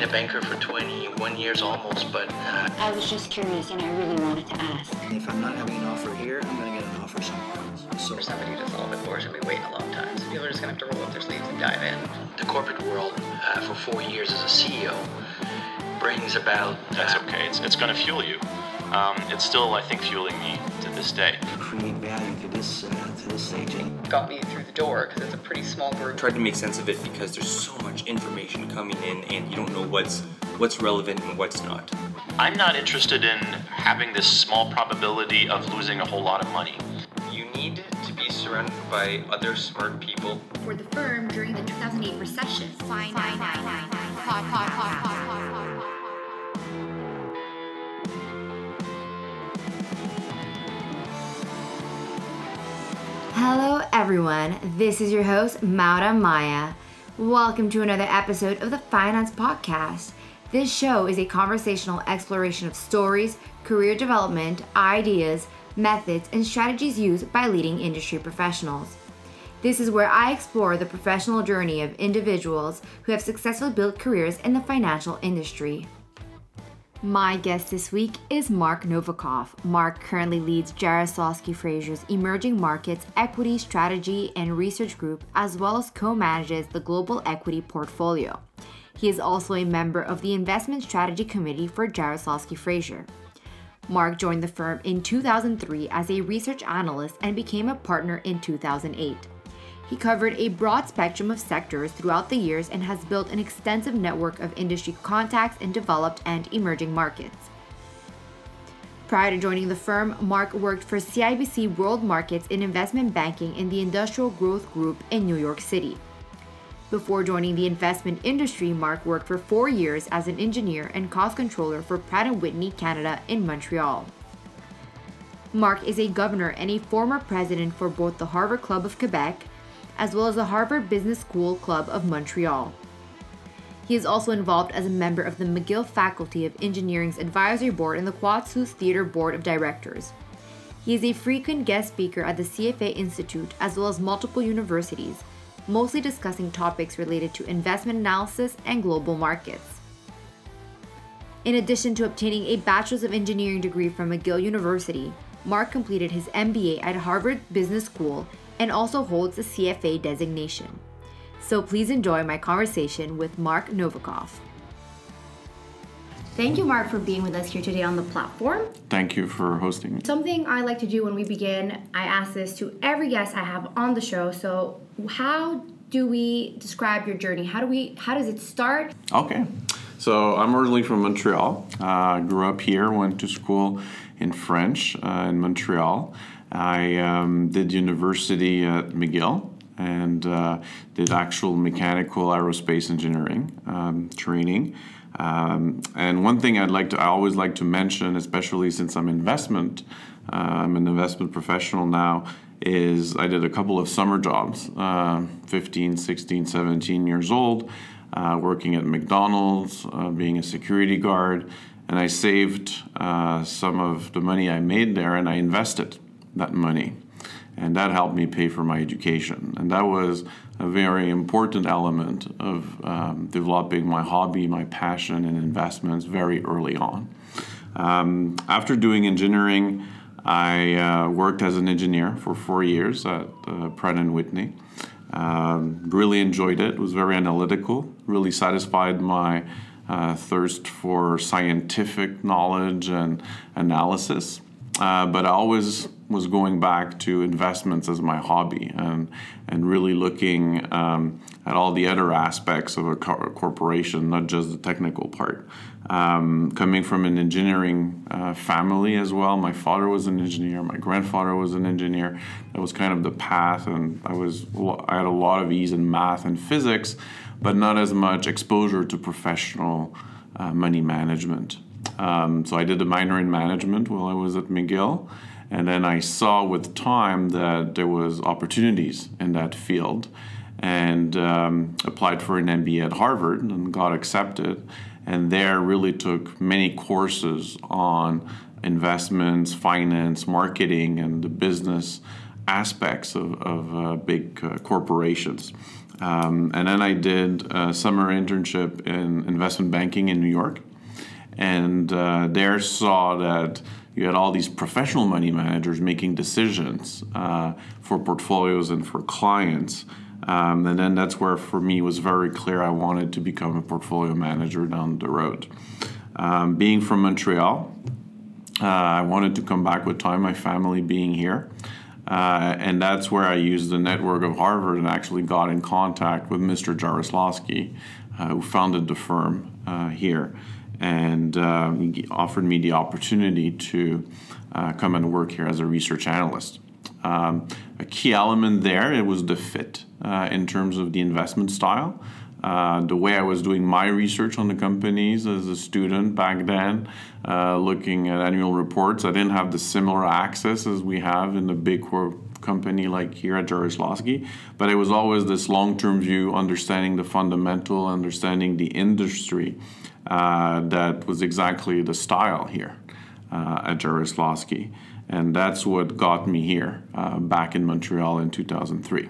been a banker for 21 years almost, but uh, I was just curious and I really wanted to ask. If I'm not having an offer here, I'm going to get an offer somewhere else. So For somebody who does a little bit more, is going to be waiting a long time. So people are just going to have to roll up their sleeves and dive in. the corporate world uh, for four years as a CEO brings about. That's uh, okay. It's, it's going to fuel you. Um, it's still, I think, fueling me to this day. create value to this uh, to staging. Got me through the door because it's a pretty small group. tried to make sense of it because there's so much information coming in and you don't know what's what's relevant and what's not. I'm not interested in having this small probability of losing a whole lot of money. You need to be surrounded by other smart people. for the firm during the 2008 recession. Fine, fine, fine, fine, Pod, pod, pod, pod, pod, pod. Hello, everyone. This is your host, Maura Maya. Welcome to another episode of the Finance Podcast. This show is a conversational exploration of stories, career development, ideas, methods, and strategies used by leading industry professionals. This is where I explore the professional journey of individuals who have successfully built careers in the financial industry. My guest this week is Marc Novakoff. Marc currently leads Jarislowsky Fraser's Emerging Markets Equity Strategy and Research Group, as well as co manages the Global Equity Portfolio. He is also a member of the Investment Strategy Committee for Jarislowsky Fraser. Marc joined the firm in 2003 as a research analyst and became a partner in 2008. He covered a broad spectrum of sectors throughout the years and has built an extensive network of industry contacts in developed and emerging markets. Prior to joining the firm, Marc worked for CIBC World Markets in investment banking in the Industrial Growth Group in New York City. Before joining the investment industry, Marc worked for four years as an engineer and cost controller for Pratt & Whitney Canada in Montreal. Marc is a governor and a former president for both the Harvard Club of Quebec as well as the Harvard Business School Club of Montreal. He is also involved as a member of the McGill Faculty of Engineering's Advisory Board and the Quat'Sous Theatre Board of Directors. He is a frequent guest speaker at the CFA Institute as well as multiple universities, mostly discussing topics related to investment analysis and global markets. In addition to obtaining a Bachelor's of Engineering degree from McGill University, Marc completed his MBA at Harvard Business School and also holds a CFA designation. So please enjoy my conversation with Marc Novakoff. Thank you, Marc, for being with us here today on the platform. Thank you for hosting me. Something I like to do when we begin, I ask this to every guest I have on the show. So, how do we describe your journey? How do we? How does it start? Okay. So I'm originally from Montreal. Uh, grew up here, went to school in French uh, in Montreal. I um, did university at McGill and uh, did actual mechanical aerospace engineering um, training. Um, and one thing I'd like to, I always like to mention, especially since I'm investment, uh, I'm an investment professional now, is I did a couple of summer jobs, uh, 15, 16, 17 years old, uh, working at McDonald's, uh, being a security guard, and I saved uh, some of the money I made there and I invested that money. And that helped me pay for my education. And that was a very important element of um, developing my hobby, my passion and investments very early on. Um, after doing engineering, I uh, worked as an engineer for four years at uh, Pratt & Whitney. Um, really enjoyed it. Was very analytical. Really satisfied my uh, thirst for scientific knowledge and analysis. Uh, but I always was going back to investments as my hobby and and really looking um, at all the other aspects of a, co- corporation, not just the technical part. Um, coming from an engineering uh, family as well, my father was an engineer, my grandfather was an engineer. That was kind of the path, and I was I had a lot of ease in math and physics, but not as much exposure to professional uh, money management. Um, so I did a minor in management while I was at McGill, and then I saw with time that there was opportunities in that field, and um, applied for an MBA at Harvard and got accepted, and there really took many courses on investments, finance, marketing, and the business aspects of, of uh, big uh, corporations. Um, and then I did a summer internship in investment banking in New York. And uh, there saw that you had all these professional money managers making decisions uh, for portfolios and for clients. Um, and then that's where, for me, was very clear I wanted to become a portfolio manager down the road. Um, being from Montreal, uh, I wanted to come back with time, my family being here. Uh, and that's where I used the network of Harvard and actually got in contact with Mr. Jarislowsky, uh, who founded the firm uh, here. And um, he offered me the opportunity to uh, come and work here as a research analyst. Um, a key element there it was the fit uh, in terms of the investment style. Uh, the way I was doing my research on the companies as a student back then, uh, looking at annual reports, I didn't have the similar access as we have in the big corp company like here at Jarislowsky, but it was always this long-term view, understanding the fundamental, understanding the industry. Uh, that was exactly the style here uh, at Jarislowsky, and that's what got me here uh, back in Montreal in 2003.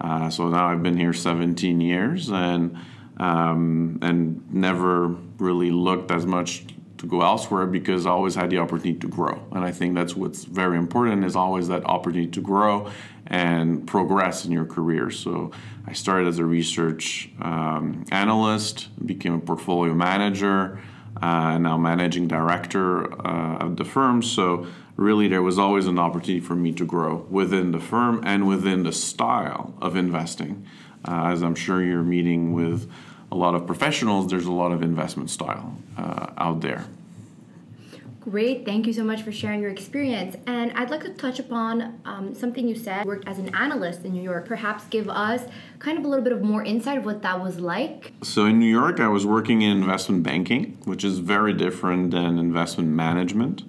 Uh, so now I've been here 17 years and um, and never really looked as much to go elsewhere because I always had the opportunity to grow. And I think that's what's very important is always that opportunity to grow and progress in your career. So I started as a research um, analyst, became a portfolio manager, uh, now managing director uh, of the firm. So really there was always an opportunity for me to grow within the firm and within the style of investing. Uh, as I'm sure you're meeting with a lot of professionals, there's a lot of investment style uh, out there. Great, thank you so much for sharing your experience. And I'd like to touch upon um, something you said, worked as an analyst in New York. Perhaps give us kind of a little bit of more insight of what that was like. So in New York, I was working in investment banking, which is very different than investment management.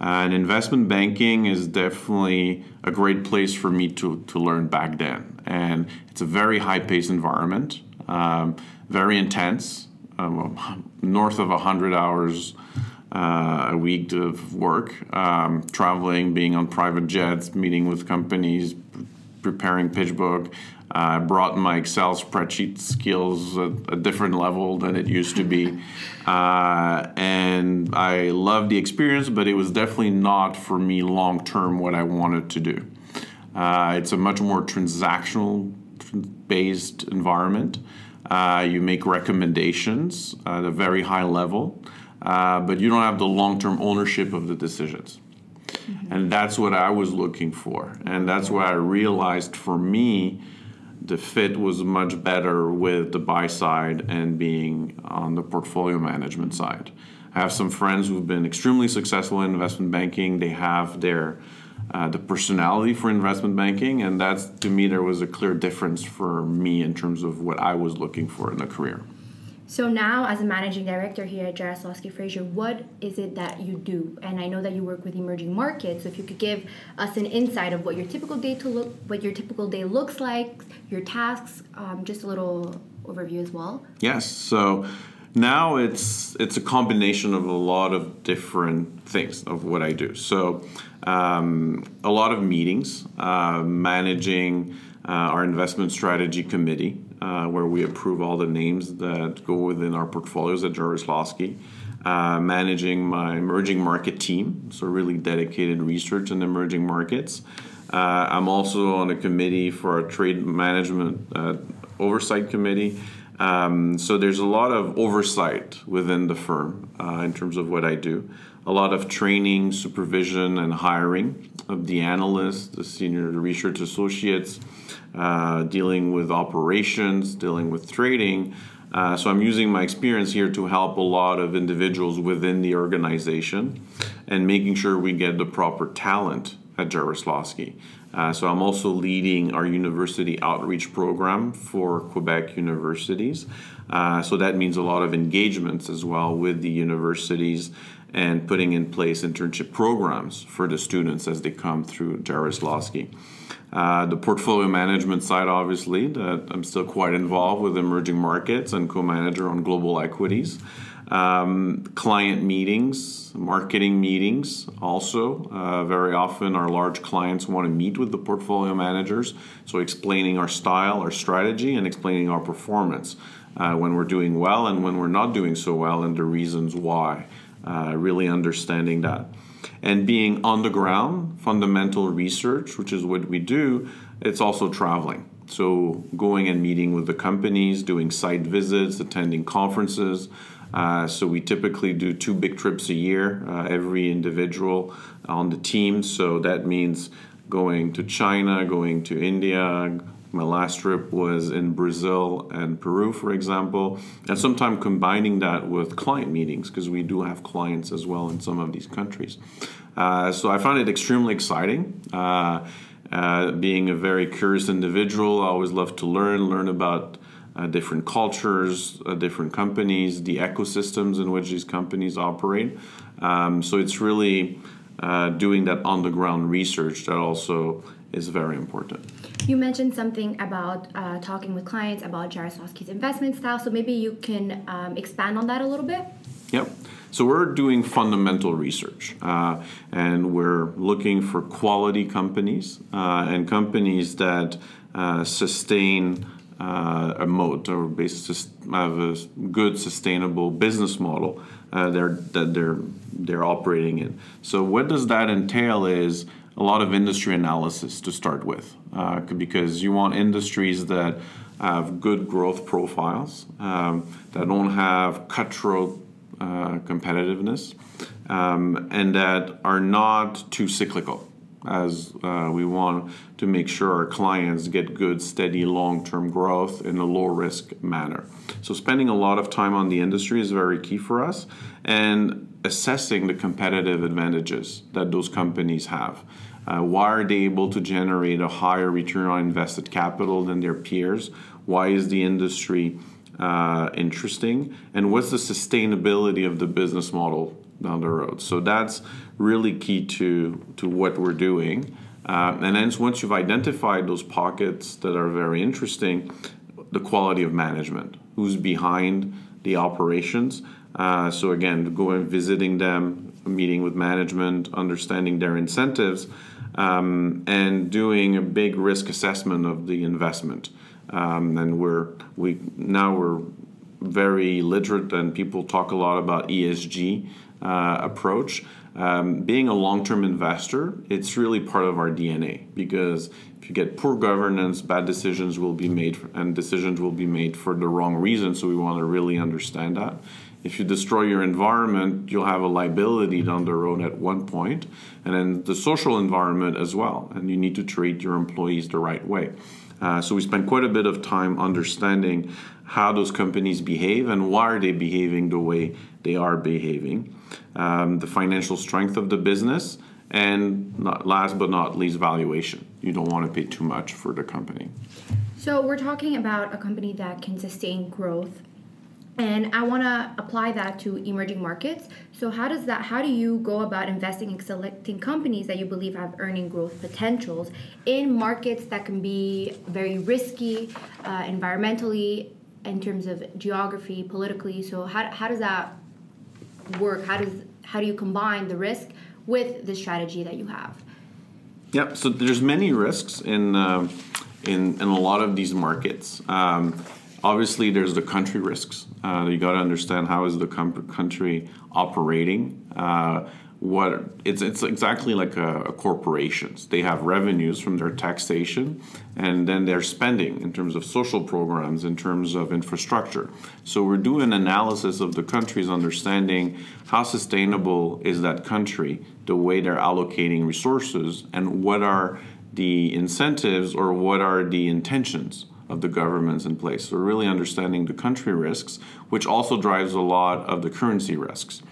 and investment banking is definitely a great place for me to, to learn back then. And it's a very high paced environment, um, very intense, um, north of 100 hours uh, a week of work, um, traveling, being on private jets, meeting with companies, preparing pitch book. I uh, brought my Excel spreadsheet skills at a different level than it used to be. Uh, and I loved the experience, but it was definitely not for me long term what I wanted to do. Uh, it's a much more transactional based environment. Uh, you make recommendations at a very high level uh, but you don't have the long term ownership of the decisions. Mm-hmm. And that's what I was looking for. And that's why I realized for me, the fit was much better with the buy side and being on the portfolio management side. I have some friends who've been extremely successful in investment banking. They have their uh, the personality for investment banking, and that's to me there was a clear difference for me in terms of what I was looking for in a career. So now, as a managing director here at Jarislowsky Fraser, what is it that you do? And I know that you work with emerging markets. So if you could give us an insight of what your typical day to look, what your typical day looks like, your tasks, um, just a little overview as well. Yes. So now it's it's a combination of a lot of different things of what I do. So um, a lot of meetings, uh, managing uh, our investment strategy committee uh, where we approve all the names that go within our portfolios at Jarislowsky. Uh, managing my emerging market team, so really dedicated research in emerging markets. Uh, I'm also on a committee for a trade management uh, oversight committee. Um, so there's a lot of oversight within the firm uh, in terms of what I do. A lot of training, supervision, and hiring of the analysts, the senior research associates, uh, dealing with operations, dealing with trading. Uh, so I'm using my experience here to help a lot of individuals within the organization and making sure we get the proper talent at Jarislowsky. Uh, so I'm also leading our university outreach program for Quebec universities. Uh, so that means a lot of engagements as well with the universities and putting in place internship programs for the students as they come through Jarislowsky. Uh, the portfolio management side, obviously, that I'm still quite involved with emerging markets and co-manager on global equities. Um, client meetings, marketing meetings, also. Uh, very often, our large clients want to meet with the portfolio managers, so explaining our style, our strategy, and explaining our performance uh, when we're doing well and when we're not doing so well, and the reasons why. Uh, really understanding that. And being on the ground, fundamental research, which is what we do, it's also traveling. So, going and meeting with the companies, doing site visits, attending conferences. Uh, so, we typically do two big trips a year, uh, every individual on the team. So, that means going to China, going to India. My last trip was in Brazil and Peru, for example, and sometimes combining that with client meetings because we do have clients as well in some of these countries. Uh, so I found it extremely exciting. Uh, uh, being a very curious individual, I always love to learn, learn about uh, different cultures, uh, different companies, the ecosystems in which these companies operate. Um, so it's really uh, doing that on the ground research that also is very important. You mentioned something about uh, talking with clients about Jarislowsky's investment style, so maybe you can um, expand on that a little bit. Yep. So we're doing fundamental research, uh, and we're looking for quality companies uh, and companies that uh, sustain uh, a moat or have a good sustainable business model uh, they're, that they're they're operating in. So what does that entail? Is a lot of industry analysis to start with, uh, because you want industries that have good growth profiles, um, that don't have cutthroat uh, competitiveness, um, and that are not too cyclical, as uh, we want to make sure our clients get good, steady, long term growth in a low risk manner. So, spending a lot of time on the industry is very key for us, and assessing the competitive advantages that those companies have. Uh, why are they able to generate a higher return on invested capital than their peers? Why is the industry uh, interesting and what's the sustainability of the business model down the road. So that's really key to to what we're doing. Uh, and then once you've identified those pockets that are very interesting the quality of management who's behind the operations. Uh, so again going visiting them meeting with management understanding their incentives um, and doing a big risk assessment of the investment. Um, and we're we now we're very literate and people talk a lot about ESG uh, approach. Um, being a long-term investor, it's really part of our DNA because if you get poor governance, bad decisions will be made, and decisions will be made for the wrong reason. So we want to really understand that. If you destroy your environment, you'll have a liability down the road at one point, and then the social environment as well. And you need to treat your employees the right way. Uh, so we spend quite a bit of time understanding how those companies behave and why are they behaving the way they are behaving, um, the financial strength of the business, and not, last but not least, valuation. You don't want to pay too much for the company. So we're talking about a company that can sustain growth and i want to apply that to emerging markets so how does that how do you go about investing and selecting companies that you believe have earning growth potentials in markets that can be very risky uh, environmentally in terms of geography politically so how, how does that work how does how do you combine the risk with the strategy that you have? Yeah so there's many risks in uh, in, in a lot of these markets. Um, obviously there's the country risks. Uh, you got to understand how is the com- country operating. Uh, what it's it's exactly like a, a, corporations they have revenues from their taxation and then they're spending in terms of social programs in terms of infrastructure so we're doing analysis of the country's understanding how sustainable is that country the way they're allocating resources and what are the incentives or what are the intentions of the governments in place. So, really understanding the country risks, which also drives a lot of the currency risks.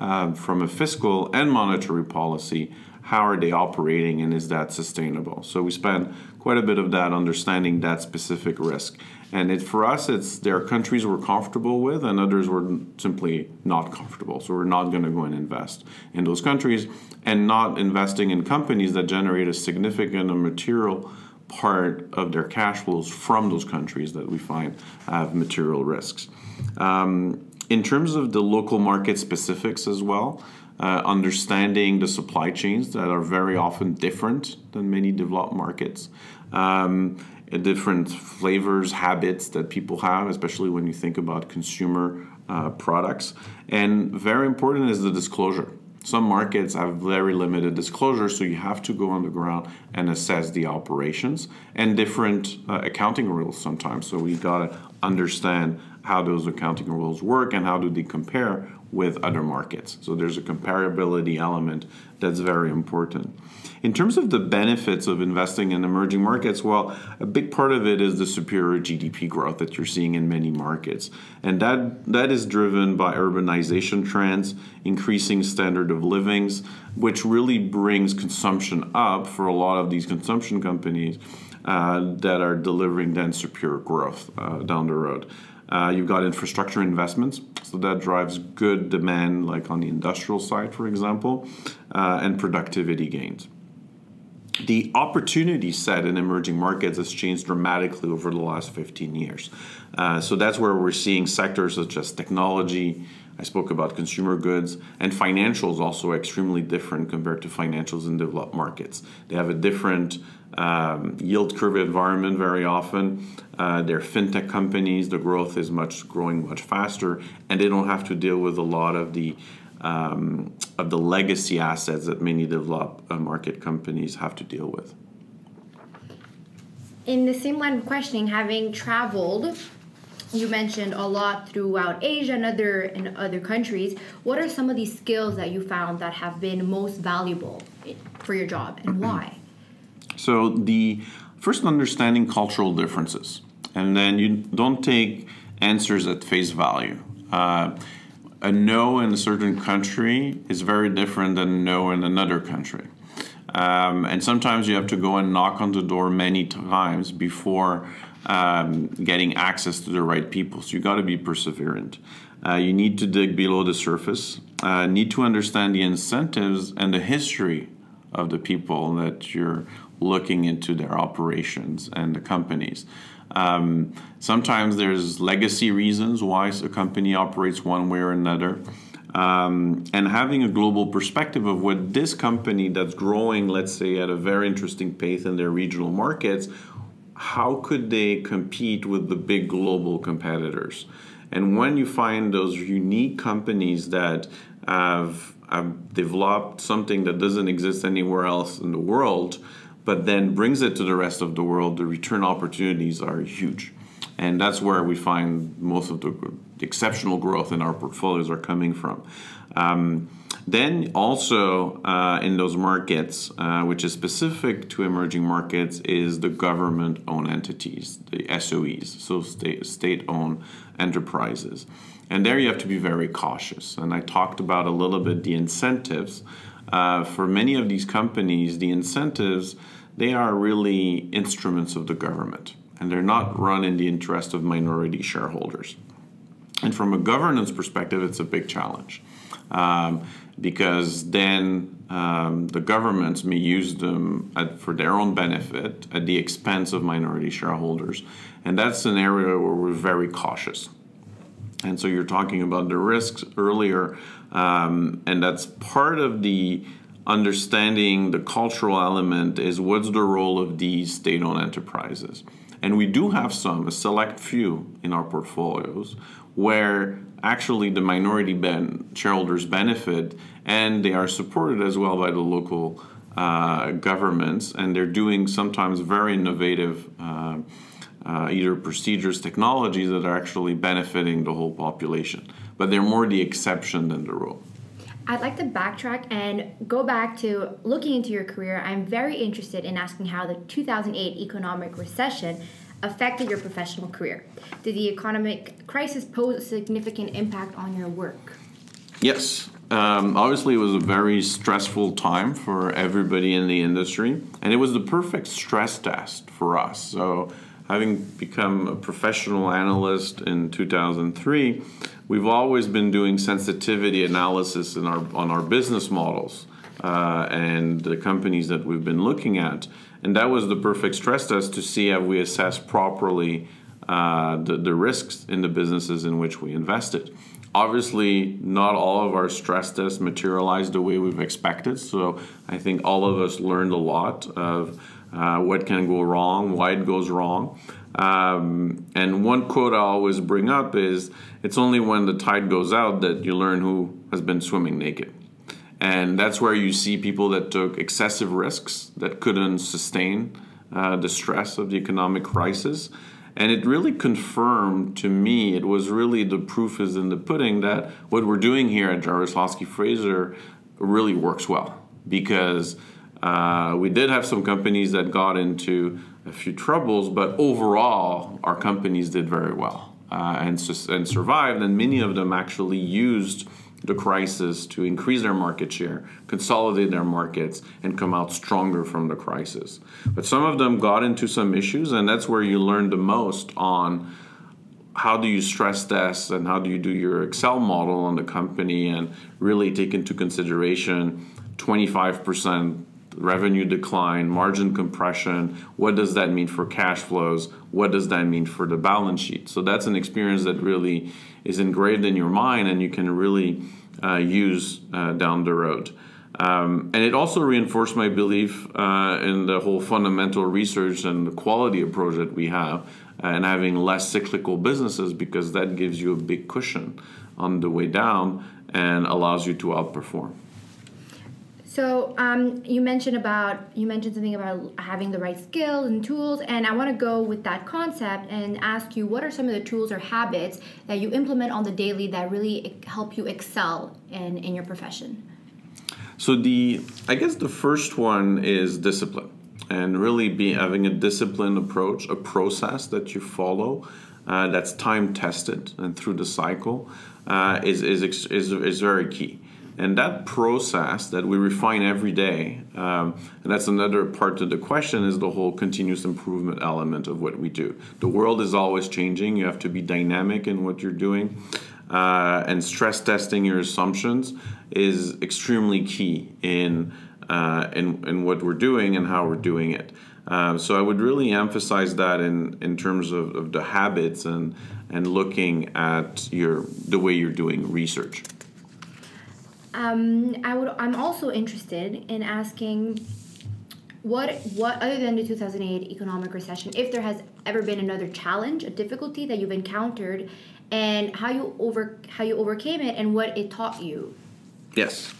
Uh, from a fiscal and monetary policy, how are they operating and is that sustainable? So, we spend quite a bit of that understanding that specific risk. And it, for us, it's there are countries we're comfortable with, and others we're simply not comfortable. So we're not going to go and invest in those countries, and not investing in companies that generate a significant and material part of their cash flows from those countries that we find have material risks. Um, in terms of the local market specifics as well, uh, understanding the supply chains that are very often different than many developed markets. Um, different flavors, habits that people have, especially when you think about consumer uh, products. And very important is the disclosure. Some markets have very limited disclosure, so you have to go on the ground and assess the operations and different uh, accounting rules sometimes. So we got to understand how those accounting rules work and how do they compare with other markets. So there's a comparability element that's very important. In terms of the benefits of investing in emerging markets, well, a big part of it is the superior GDP growth that you're seeing in many markets. And that that is driven by urbanization trends, increasing standard of livings, which really brings consumption up for a lot of these consumption companies uh, that are delivering then superior growth uh, down the road. Uh, you've got infrastructure investments, so that drives good demand, like on the industrial side, for example, uh, and productivity gains. The opportunity set in emerging markets has changed dramatically over the last 15 years. Uh, so that's where we're seeing sectors such as technology, I spoke about consumer goods and financials also extremely different compared to financials in developed markets. They have a different um, yield curve environment very often. Uh, they're fintech companies. The growth is much growing much faster, and they don't have to deal with a lot of the um, of the legacy assets that many developed uh, market companies have to deal with. In the same line of questioning, having traveled you mentioned a lot throughout Asia and other in other countries. What are some of these skills that you found that have been most valuable for your job, and why? So the first understanding cultural differences, and then you don't take answers at face value. Uh, a no in a certain country is very different than a no in another country. Um, and sometimes you have to go and knock on the door many times before um, getting access to the right people. So you got to be perseverant. Uh, you need to dig below the surface. Uh, need to understand the incentives and the history of the people that you're looking into their operations and the companies. Um, sometimes there's legacy reasons why a company operates one way or another. Um, and having a global perspective of what this company that's growing, let's say, at a very interesting pace in their regional markets, how could they compete with the big global competitors? And when you find those unique companies that have, have developed something that doesn't exist anywhere else in the world, but then brings it to the rest of the world, the return opportunities are huge. And that's where we find most of the exceptional growth in our portfolios are coming from. Um, then also uh, in those markets, uh, which is specific to emerging markets, is the government-owned entities, the SOEs, so state, state-owned enterprises. And there you have to be very cautious. And I talked about a little bit the incentives. Uh, for many of these companies, the incentives, they are really instruments of the government. And they're not run in the interest of minority shareholders. And from a governance perspective, it's a big challenge. Um, because then um, the governments may use them at, for their own benefit at the expense of minority shareholders. And that's an area where we're very cautious. And so you're talking about the risks earlier, um, and that's part of the understanding the cultural element is what's the role of these state owned enterprises. And we do have some, a select few in our portfolios, where actually the minority ben- shareholders benefit and they are supported as well by the local uh, governments and they're doing sometimes very innovative uh, uh, either procedures technologies that are actually benefiting the whole population but they're more the exception than the rule I'd like to backtrack and go back to looking into your career. I'm very interested in asking how the 2008 economic recession affected your professional career? Did the economic crisis pose a significant impact on your work? Yes. Um, obviously, it was a very stressful time for everybody in the industry, and it was the perfect stress test for us. So, having become a professional analyst in 2003, we've always been doing sensitivity analysis in our, on our business models uh, and the companies that we've been looking at. And that was the perfect stress test to see have we assessed properly uh, the, the risks in the businesses in which we invested. Obviously, not all of our stress tests materialized the way we've expected. So I think all of us learned a lot of uh, what can go wrong, why it goes wrong. Um, and one quote I always bring up is it's only when the tide goes out that you learn who has been swimming naked. And that's where you see people that took excessive risks that couldn't sustain uh, the stress of the economic crisis. And it really confirmed to me, it was really the proof is in the pudding that what we're doing here at Jarislowsky Fraser really works well because uh, we did have some companies that got into a few troubles, but overall, our companies did very well uh, and, and survived, and many of them actually used the crisis to increase their market share, consolidate their markets, and come out stronger from the crisis. But some of them got into some issues, and that's where you learn the most on how do you stress test and how do you do your Excel model on the company and really take into consideration 25% revenue decline, margin compression. What does that mean for cash flows? What does that mean for the balance sheet? So that's an experience that really is engraved in your mind and you can really uh, use uh, down the road. Um, and it also reinforced my belief uh, in the whole fundamental research and the quality approach that we have uh, and having less cyclical businesses because that gives you a big cushion on the way down and allows you to outperform. So um, you mentioned about you mentioned something about having the right skills and tools, and I want to go with that concept and ask you what are some of the tools or habits that you implement on the daily that really help you excel in in your profession. So the I guess the first one is discipline, and really be having a disciplined approach, a process that you follow. Uh, that's time tested and through the cycle uh, is, is, is, is very key. And that process that we refine every day, um, and that's another part of the question, is the whole continuous improvement element of what we do. The world is always changing. You have to be dynamic in what you're doing. Uh, and stress testing your assumptions is extremely key in, uh, in, in what we're doing and how we're doing it. Uh, so I would really emphasize that in, in terms of, of the habits and, and looking at your the way you're doing research. Um, I would. I'm also interested in asking what what other than the 2008 economic recession, if there has ever been another challenge, a difficulty that you've encountered, and how you over how you overcame it, and what it taught you. Yes.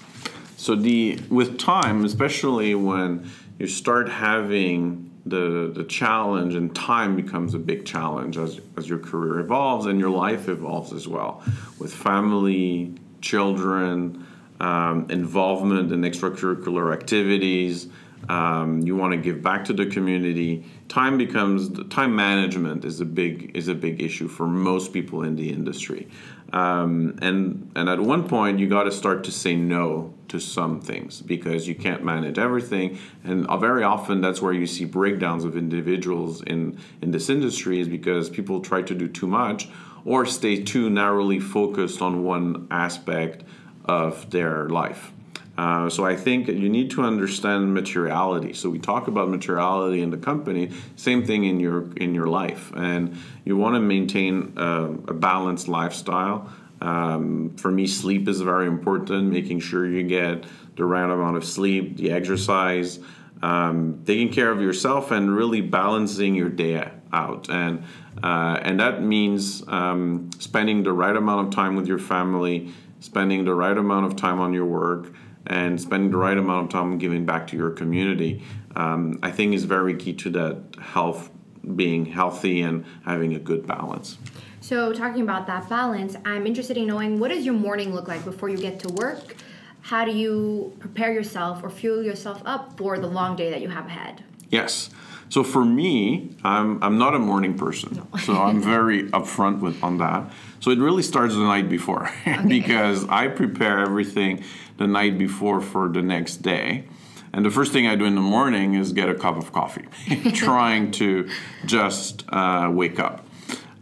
So the with time, especially when you start having the the challenge and time becomes a big challenge as, as your career evolves and your life evolves as well with family children um, involvement in extracurricular activities. Um, you want to give back to the community. Time becomes time management is a big is a big issue for most people in the industry, um, and and at one point you got to start to say no to some things because you can't manage everything, and very often that's where you see breakdowns of individuals in in this industry is because people try to do too much or stay too narrowly focused on one aspect of their life. Uh, so I think you need to understand materiality. So we talk about materiality in the company. Same thing in your in your life, and you want to maintain a, a balanced lifestyle. Um, for me, sleep is very important. Making sure you get the right amount of sleep, the exercise, um, taking care of yourself, and really balancing your day out. And uh, and that means um, spending the right amount of time with your family spending the right amount of time on your work and spending the right amount of time giving back to your community, um, I think is very key to that health, being healthy and having a good balance. So, talking about that balance, I'm interested in knowing what does your morning look like before you get to work? How do you prepare yourself or fuel yourself up for the long day that you have ahead? Yes. So for me, I'm, I'm not a morning person. No. so I'm very upfront with on that. So it really starts the night before okay. because I prepare everything the night before for the next day. And the first thing I do in the morning is get a cup of coffee, trying to just uh, wake up.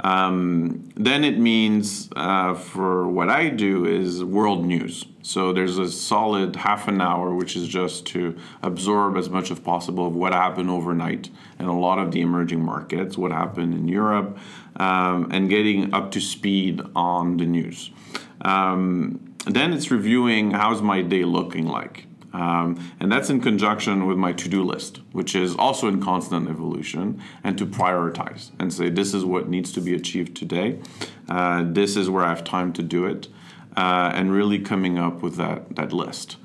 Um, then it means uh, for what I do is world news. So there's a solid half an hour, which is just to absorb as much as possible of what happened overnight in a lot of the emerging markets, what happened in Europe, um, and getting up to speed on the news. Um, then it's reviewing how's my day looking like. Um, and that's in conjunction with my to do list, which is also in constant evolution, and to prioritize and say, this is what needs to be achieved today. Uh, this is where I have time to do it, uh, and really coming up with that, that list.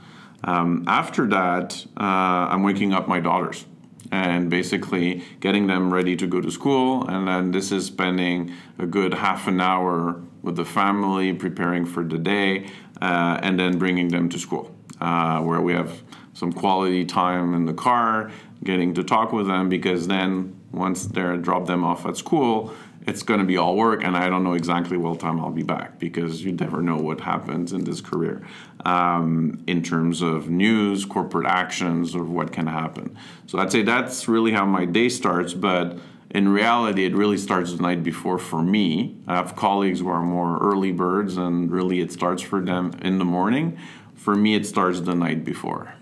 Um, after that, uh, I'm waking up my daughters and basically getting them ready to go to school. And then this is spending a good half an hour with the family, preparing for the day, uh, and then bringing them to school, uh, where we have some quality time in the car, getting to talk with them, because then once they're drop them off at school, it's going to be all work, and I don't know exactly what time I'll be back because you never know what happens in this career um, in terms of news, corporate actions, or what can happen. So I'd say that's really how my day starts, but in reality, it really starts the night before for me. I have colleagues who are more early birds, and really it starts for them in the morning. For me, it starts the night before.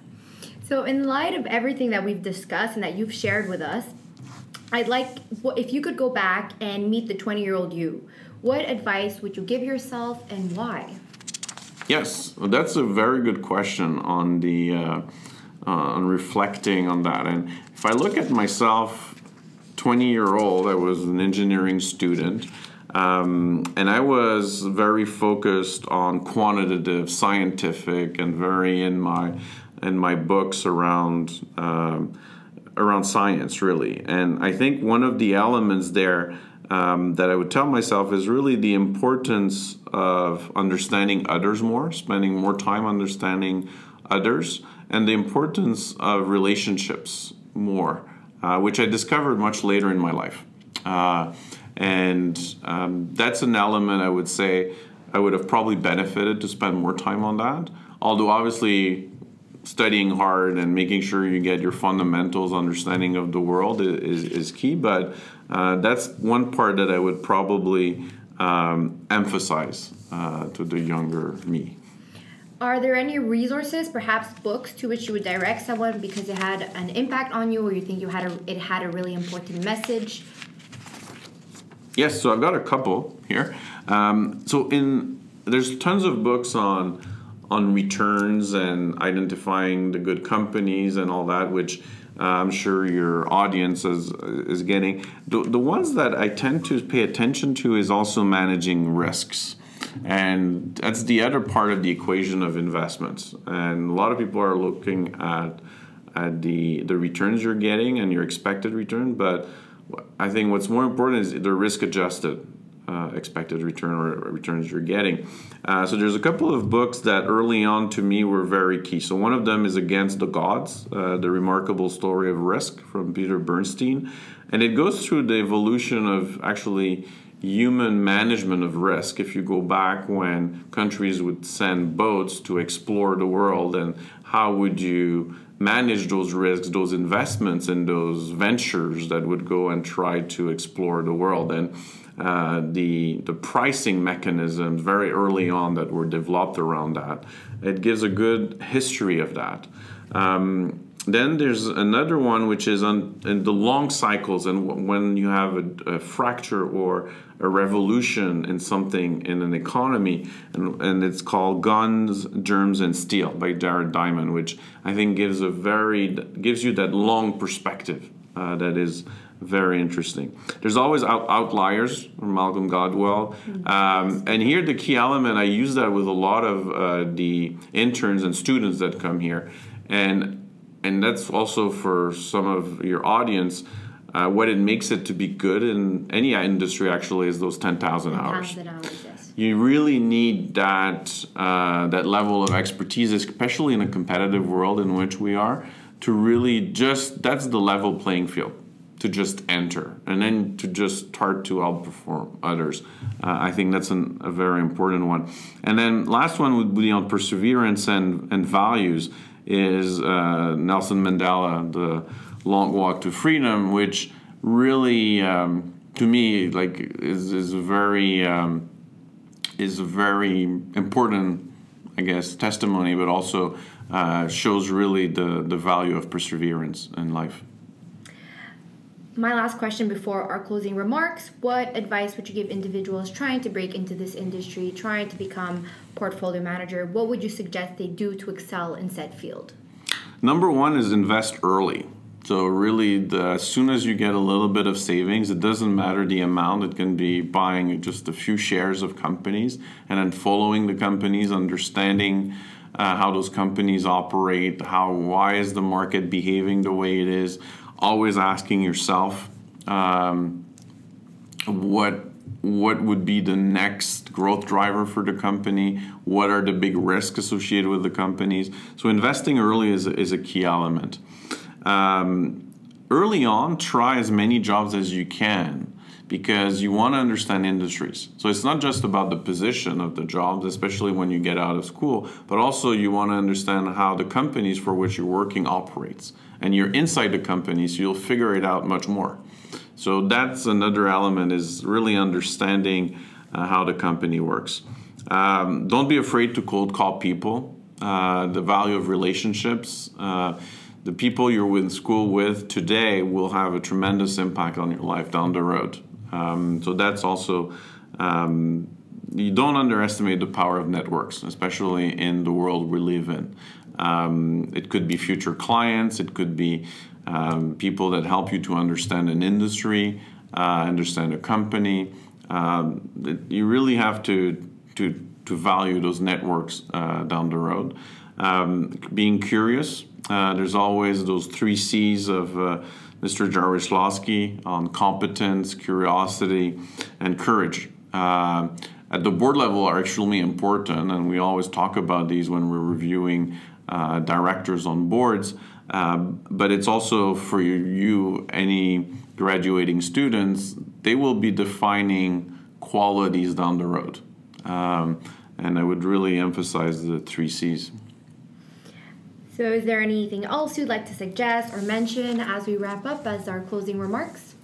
So, in light of everything that we've discussed and that you've shared with us, I'd like if you could go back and meet the 20 year old you, what advice would you give yourself and why? Yes, well, that's a very good question on the uh, uh, on reflecting on that. And if I look at myself, 20 year old, I was an engineering student. Um, and I was very focused on quantitative, scientific, and very in my in my books around um, around science, really. And I think one of the elements there um, that I would tell myself is really the importance of understanding others more, spending more time understanding others, and the importance of relationships more, uh, which I discovered much later in my life. Uh, and um, that's an element I would say I would have probably benefited to spend more time on that. Although, obviously, studying hard and making sure you get your fundamentals understanding of the world is, is key but uh, that's one part that i would probably um, emphasize uh, to the younger me. Are there any resources perhaps books to which you would direct someone because it had an impact on you or you think you had a, it had a really important message? Yes so i've got a couple here. Um, so in there's tons of books on on returns and identifying the good companies and all that, which uh, I'm sure your audience is, is getting. The, the ones that I tend to pay attention to is also managing risks. And that's the other part of the equation of investments. And a lot of people are looking at at the the returns you're getting and your expected return, but I think what's more important is the risk adjusted uh, expected return or returns you're getting. Uh, so there's a couple of books that early on to me were very key. So one of them is Against the Gods, uh, the remarkable story of risk from Peter Bernstein, and it goes through the evolution of actually human management of risk. If you go back when countries would send boats to explore the world, and how would you manage those risks, those investments, and those ventures that would go and try to explore the world and uh, the the pricing mechanisms very early on that were developed around that. It gives a good history of that. Um, then there's another one which is on in the long cycles and w- when you have a, a, fracture or a revolution in something in an economy and, and it's called guns germs and steel by jared diamond which i think gives a very gives you that long perspective uh, that is very interesting. There's always out- outliers from Malcolm Gladwell. Um, and here, the key element, I use that with a lot of uh, the interns and students that come here. And, and that's also for some of your audience. Uh, what it makes it to be good in any industry actually is those 10,000 hours. 10,000 hours, yes. You really need that, uh, that level of expertise, especially in a competitive world in which we are, to really just, that's the level playing field to just enter and then to just start to outperform others. Uh, I think that's an, a very important one. And then last one would be on perseverance and, and values is uh, Nelson Mandela, the long walk to freedom, which really, um, to me, like is, is very um, is a very important, I guess, testimony, but also uh, shows really the, the value of perseverance in life. My last question before our closing remarks What advice would you give individuals trying to break into this industry, trying to become portfolio manager? What would you suggest they do to excel in said field? Number one is invest early. So really, the, as soon as you get a little bit of savings, it doesn't matter the amount. It can be buying just a few shares of companies and then following the companies, understanding uh, how those companies operate, how why is the market behaving the way it is. Always asking yourself um, what what would be the next growth driver for the company? What are the big risks associated with the companies? So investing early is, is a key element. Um, early on try as many jobs as you can because you want to understand industries so it's not just about the position of the jobs especially when you get out of school but also you want to understand how the companies for which you're working operates and you're inside the company so you'll figure it out much more so that's another element is really understanding uh, how the company works. Um, don't be afraid to cold call people. Uh, the value of relationships. Uh, the people you're in school with today will have a tremendous impact on your life down the road. Um, so that's also um, you don't underestimate the power of networks, especially in the world we live in. Um, it could be future clients. It could be um, people that help you to understand an industry, uh, understand a company. Um, you really have to to to value those networks uh, down the road. Um, being curious. Uh, there's always those three C's of uh, Mr. Jarislowsky on competence, curiosity, and courage. Uh, at the board level are extremely important, and we always talk about these when we're reviewing uh, directors on boards. Um, but it's also for you, any graduating students, they will be defining qualities down the road. Um, and I would really emphasize the three C's. So, is there anything else you'd like to suggest or mention as we wrap up as our closing remarks?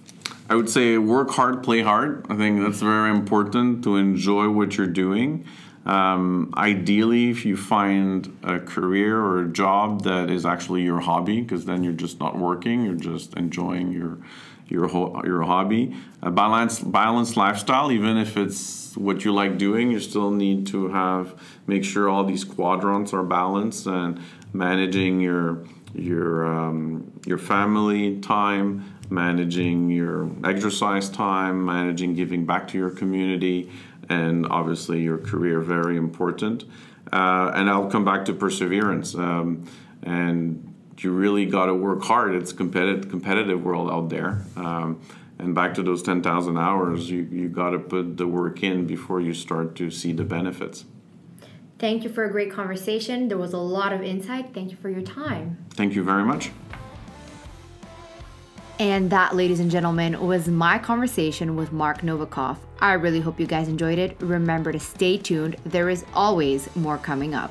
I would say work hard, play hard. I think that's very important to enjoy what you're doing. Um, ideally, if you find a career or a job that is actually your hobby, because then you're just not working, you're just enjoying your your ho- your hobby. A balanced balanced lifestyle, even if it's what you like doing, you still need to have make sure all these quadrants are balanced and managing your your um, your family time, managing your exercise time, managing giving back to your community and obviously your career very important. Uh, and I'll come back to perseverance. Um, and you really got to work hard. It's competitive competitive world out there. Um, and back to those 10,000 hours, you, you got to put the work in before you start to see the benefits. Thank you for a great conversation. There was a lot of insight. Thank you for your time. Thank you very much. And that, ladies and gentlemen, was my conversation with Marc Novakoff. I really hope you guys enjoyed it. Remember to stay tuned, there is always more coming up.